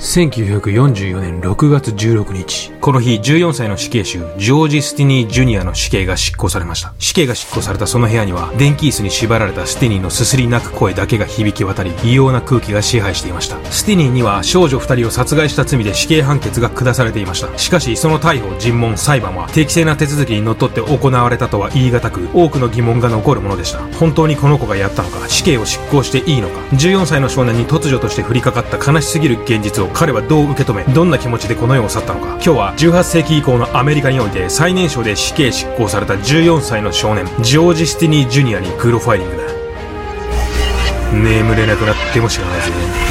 1944年6月16日、この日14歳の死刑囚、ジョージ・スティニー・ジュニアの死刑が執行されました。死刑が執行されたその部屋には、電気椅子に縛られたスティニーのすすり泣く声だけが響き渡り、異様な空気が支配していました。スティニーには少女2人を殺害した罪で死刑判決が下されていました。しかし、その逮捕、尋問、裁判は適正な手続きにのっとって行われたとは言い難く、多くの疑問が残るものでした。本当にこの子がやったのか、死刑を執行していいのか、14歳の少年に突如として降りかかった悲しすぎる現実を彼はどう受け止めどんな気持ちでこの世を去ったのか今日は18世紀以降のアメリカにおいて最年少で死刑執行された14歳の少年ジョージ・スティニー・ジュニアにグロファイリングだ眠れなくなっても知らないぜ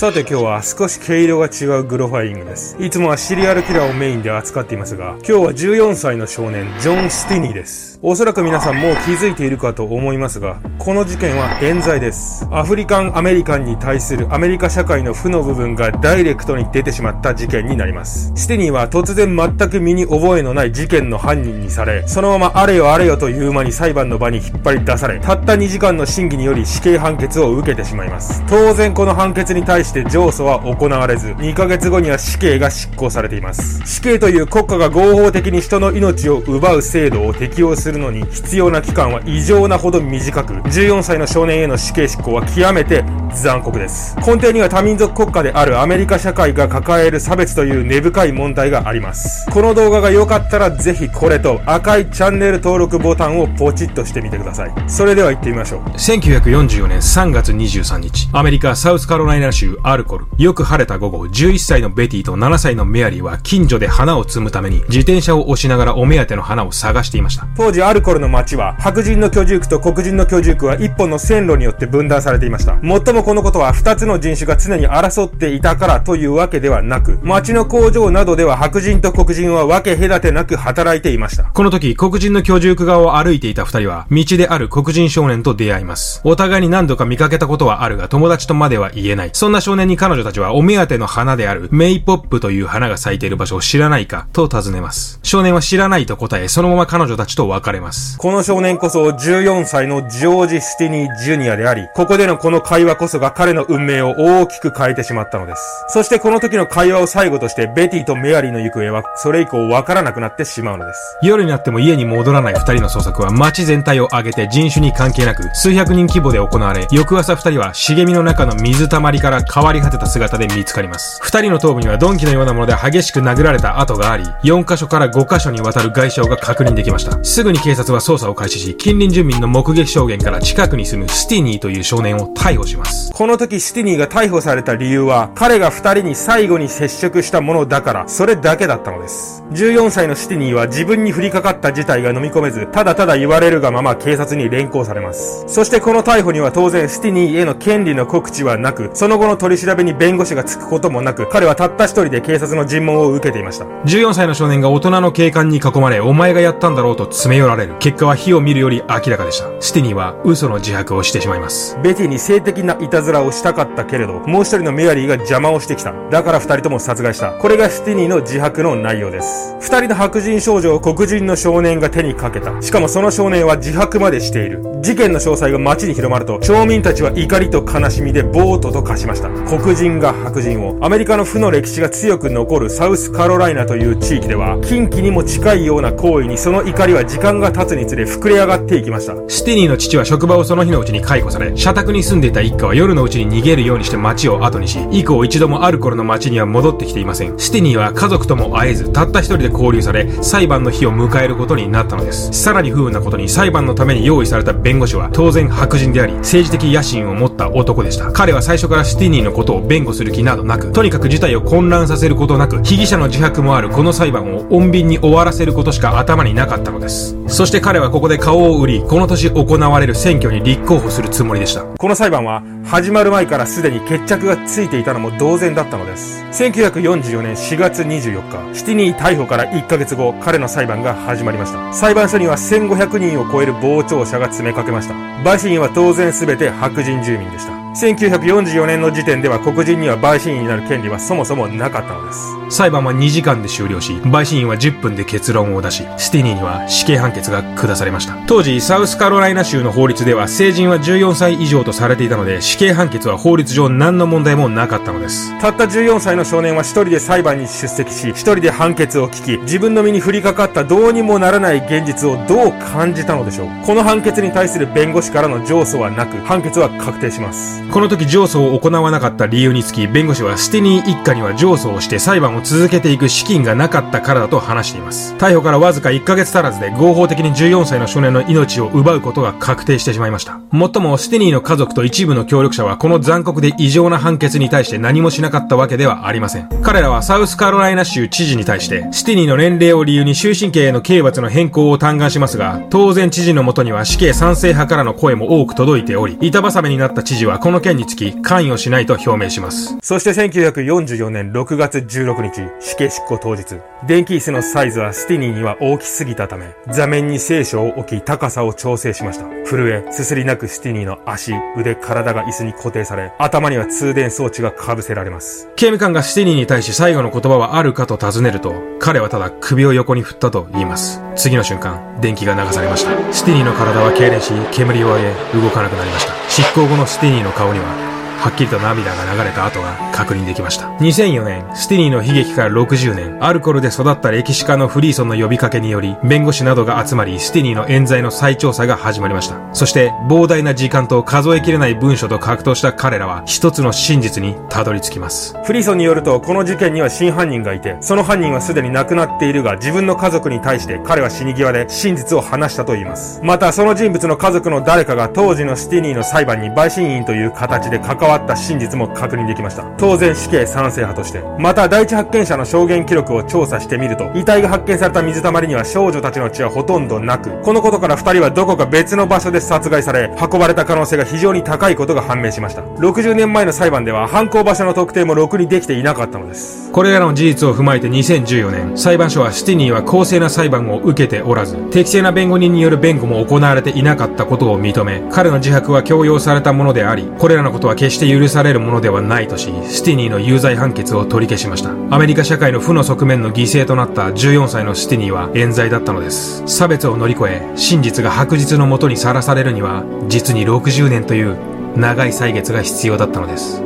さて今日は少し毛色が違うグロファイリングです。いつもはシリアルキラーをメインで扱っていますが、今日は14歳の少年、ジョン・スティニーです。おそらく皆さんもう気づいているかと思いますが、この事件は冤罪です。アフリカン・アメリカンに対するアメリカ社会の負の部分がダイレクトに出てしまった事件になります。スティニーは突然全く身に覚えのない事件の犯人にされ、そのままあれよあれよという間に裁判の場に引っ張り出され、たった2時間の審議により死刑判決を受けてしまいます。当然この判決に対して上訴は行われず、2ヶ月後には死刑が執行されています。死刑という国家が合法的に人の命を奪う制度を適用するするのに必要な期間は異常なほど短く、14歳の少年への死刑執行は極めて残酷です。根底には多民族国家であるアメリカ社会が抱える差別という根深い問題があります。この動画が良かったらぜひこれと赤いチャンネル登録ボタンをポチッとしてみてください。それでは行ってみましょう。1944年3月23日、アメリカサウスカロライナ州アルコル。よく晴れた午後、11歳のベティと7歳のメアリーは近所で花を摘むために自転車を押しながらお目当ての花を探していました。当時アルコルの町は白人の居住区と黒人の居住区は一本の線路によって分断されていました。もっともこのことは二つの人種が常に争っていたからというわけではなく、町の工場などでは白人と黒人は分け隔てなく働いていました。この時、黒人の居住区側を歩いていた二人は、道である黒人少年と出会います。お互いに何度か見かけたことはあるが、友達とまでは言えない。そんな少年に彼女たちはお目当ての花であるメイポップという花が咲いている場所を知らないかと尋ねます。少年は知らないと答え、そのまま彼女たちと別れます。この少年こそ14歳のジョージ・スティニー・ジュニアであり、ここでのこの会話こそが彼の運命を大きく変えてしまったのです。そしてこの時の会話を最後としてベティとメアリーの行方はそれ以降わからなくなってしまうのです。夜になっても家に戻らない二人の捜索は街全体を挙げて人種に関係なく数百人規模で行われ、翌朝二人は茂みの中の水たまりから変わり果てた姿で見つかります。二人の頭部には鈍器のようなもので激しく殴られた跡があり、4箇所から5箇所にわたる外傷が確認できました。すぐに警察は捜査を開始し、近隣住民の目撃証言から近くに住むスティニーという少年を逮捕します。この時スティニーが逮捕された理由は、彼が二人に最後に接触したものだから、それだけだったのです。14歳のスティニーは自分に降りかかった事態が飲み込めず、ただただ言われるがまま警察に連行されます。そしてこの逮捕には当然スティニーへの権利の告知はなく、その後の取り調べに弁護士がつくこともなく、彼はたった一人で警察の尋問を受けていました。14歳の少年が大人の警官に囲まれ、お前がやったんだろうと詰め寄られる。結果は火を見るより明らかでした。スティニーは嘘の自白をしてしまいます。ベティに性的ないたずらをしたかったけれど、もう一人のメアリーが邪魔をしてきた。だから二人とも殺害した。これがスティニーの自白の内容です。二人の白人少女を黒人の少年が手にかけた。しかもその少年は自白までしている。事件の詳細が街に広まると、町民たちは怒りと悲しみでボートと化しました。黒人が白人を、アメリカの負の歴史が強く残るサウスカロライナという地域では、近畿にも近いような行為にその怒りは時間が経つにつれ膨れ上がっていきました。スティニーの父は職場をその日のうちに解雇され、社宅に住んでいた一家は夜のうちに逃げるようにして街を後にし、以降一度もある頃の街には戻ってきていません。スティニーは家族とも会えず、たった一人で交流され、裁判の日を迎えることになったのです。さらに不運なことに裁判のために用意された弁護士は当然白人であり、政治的野心を持った男でした。彼は最初からスティニーのことを弁護する気などなく、とにかく事態を混乱させることなく、被疑者の自白もあるこの裁判を穏便に終わらせることしか頭になかったのです。そして彼はここで顔を売り、この年行われる選挙に立候補するつもりでした。この裁判は、始まる前からすでに決着がついていたのも同然だったのです。1944年4月24日、シティニー逮捕から1ヶ月後、彼の裁判が始まりました。裁判所には1500人を超える傍聴者が詰めかけました。陪審員は当然全て白人住民でした。1944年の時点では黒人には陪審員になる権利はそもそもなかったのです。裁判は2時間で終了し、陪審員は10分で結論を出し、スティニーには死刑判決が下されました。当時、サウスカロライナ州の法律では成人は14歳以上とされていたので、死刑判決は法律上何の問題もなかったのです。たった14歳の少年は一人で裁判に出席し、一人で判決を聞き、自分の身に降りかかったどうにもならない現実をどう感じたのでしょう。この判決に対する弁護士からの上訴はなく、判決は確定します。この時上訴を行わなかった理由につき、弁護士はステニー一家には上訴をして裁判を続けていく資金がなかったからだと話しています。逮捕からわずか1ヶ月足らずで合法的に14歳の少年の命を奪うことが確定してしまいました。もっとも、ステニーの家族と一部の協力者はこの残酷で異常な判決に対して何もしなかったわけではありません。彼らはサウスカロライナ州知事に対して、ステニーの年齢を理由に終身刑への刑罰の変更を嘆願しますが、当然知事のもとには死刑賛成派からの声も多く届いており、板挟めになった知事はこの件につき関与しないと表明します。そして1944年6月16日、死刑執行当日、電気椅子のサイズはスティニーには大きすぎたため、座面に聖書を置き高さを調整しました。震え、すすり泣くスティニーの足、腕、体が椅子に固定され、頭には通電装置が被せられます。刑務官がスティニーに対し最後の言葉はあるかと尋ねると、彼はただ首を横に振ったと言います。次の瞬間、電気が流されました。スティニーの体は痙攣し、煙を上げ、動かなくなりました。執行後のスティニーの顔には、はっきりと涙が流れた跡が確認できました。2004年、スティニーの悲劇から60年、アルコルで育った歴史家のフリーソンの呼びかけにより、弁護士などが集まり、スティニーの冤罪の再調査が始まりました。そして、膨大な時間と数えきれない文書と格闘した彼らは、一つの真実にたどり着きます。フリーソンによると、この事件には真犯人がいて、その犯人はすでに亡くなっているが、自分の家族に対して彼は死に際で真実を話したと言います。また、その人物の家族の誰かが当時のスティニーの裁判に陪審員という形で関わわった真実も確認できました。当然死刑賛成派として。また、第一発見者の証言記録を調査してみると、遺体が発見された水たまりには少女たちの血はほとんどなく、このことから二人はどこか別の場所で殺害され、運ばれた可能性が非常に高いことが判明しました。60年前の裁判では、犯行場所の特定もろくにできていなかったのです。これらの事実を踏まえて2014年、裁判所はスティニーは公正な裁判を受けておらず、適正な弁護人による弁護も行われていなかったことを認め、彼の自白は強要されたものであり、これらのことは決して許されるものではないとし、スティニーの有罪判決を取り消しました。アメリカ社会の負の側面の犠牲となった14歳のスティニーは冤罪だったのです。差別を乗り越え、真実が白日のもとにさらされるには、実に60年という長い歳月が必要だったのです。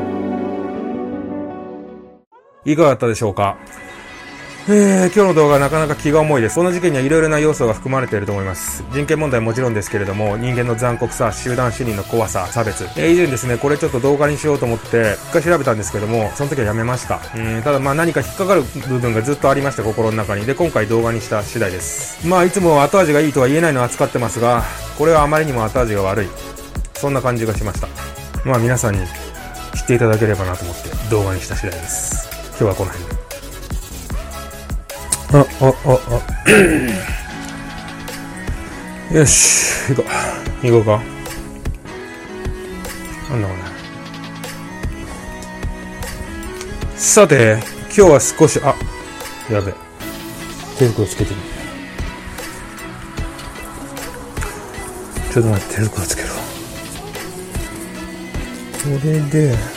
いかがだったでしょうか？えー、今日の動画はなかなか気が重いです。この事件にはいろいろな要素が含まれていると思います。人権問題もちろんですけれども、人間の残酷さ、集団主義の怖さ、差別。えー、以前ですね、これちょっと動画にしようと思って、一回調べたんですけども、その時はやめました。うん、ただまあ何か引っかかる部分がずっとありまして、心の中に。で、今回動画にした次第です。まあいつも後味がいいとは言えないのは扱ってますが、これはあまりにも後味が悪い。そんな感じがしました。まあ皆さんに知っていただければなと思って動画にした次第です。今日はこの辺で。あ、あ、あ、あ。よし、行こう。行こうか。なんだこれ。さて、今日は少し、あ、やべ。手袋つけてる。ちょっと待って、手袋つけろ。これで、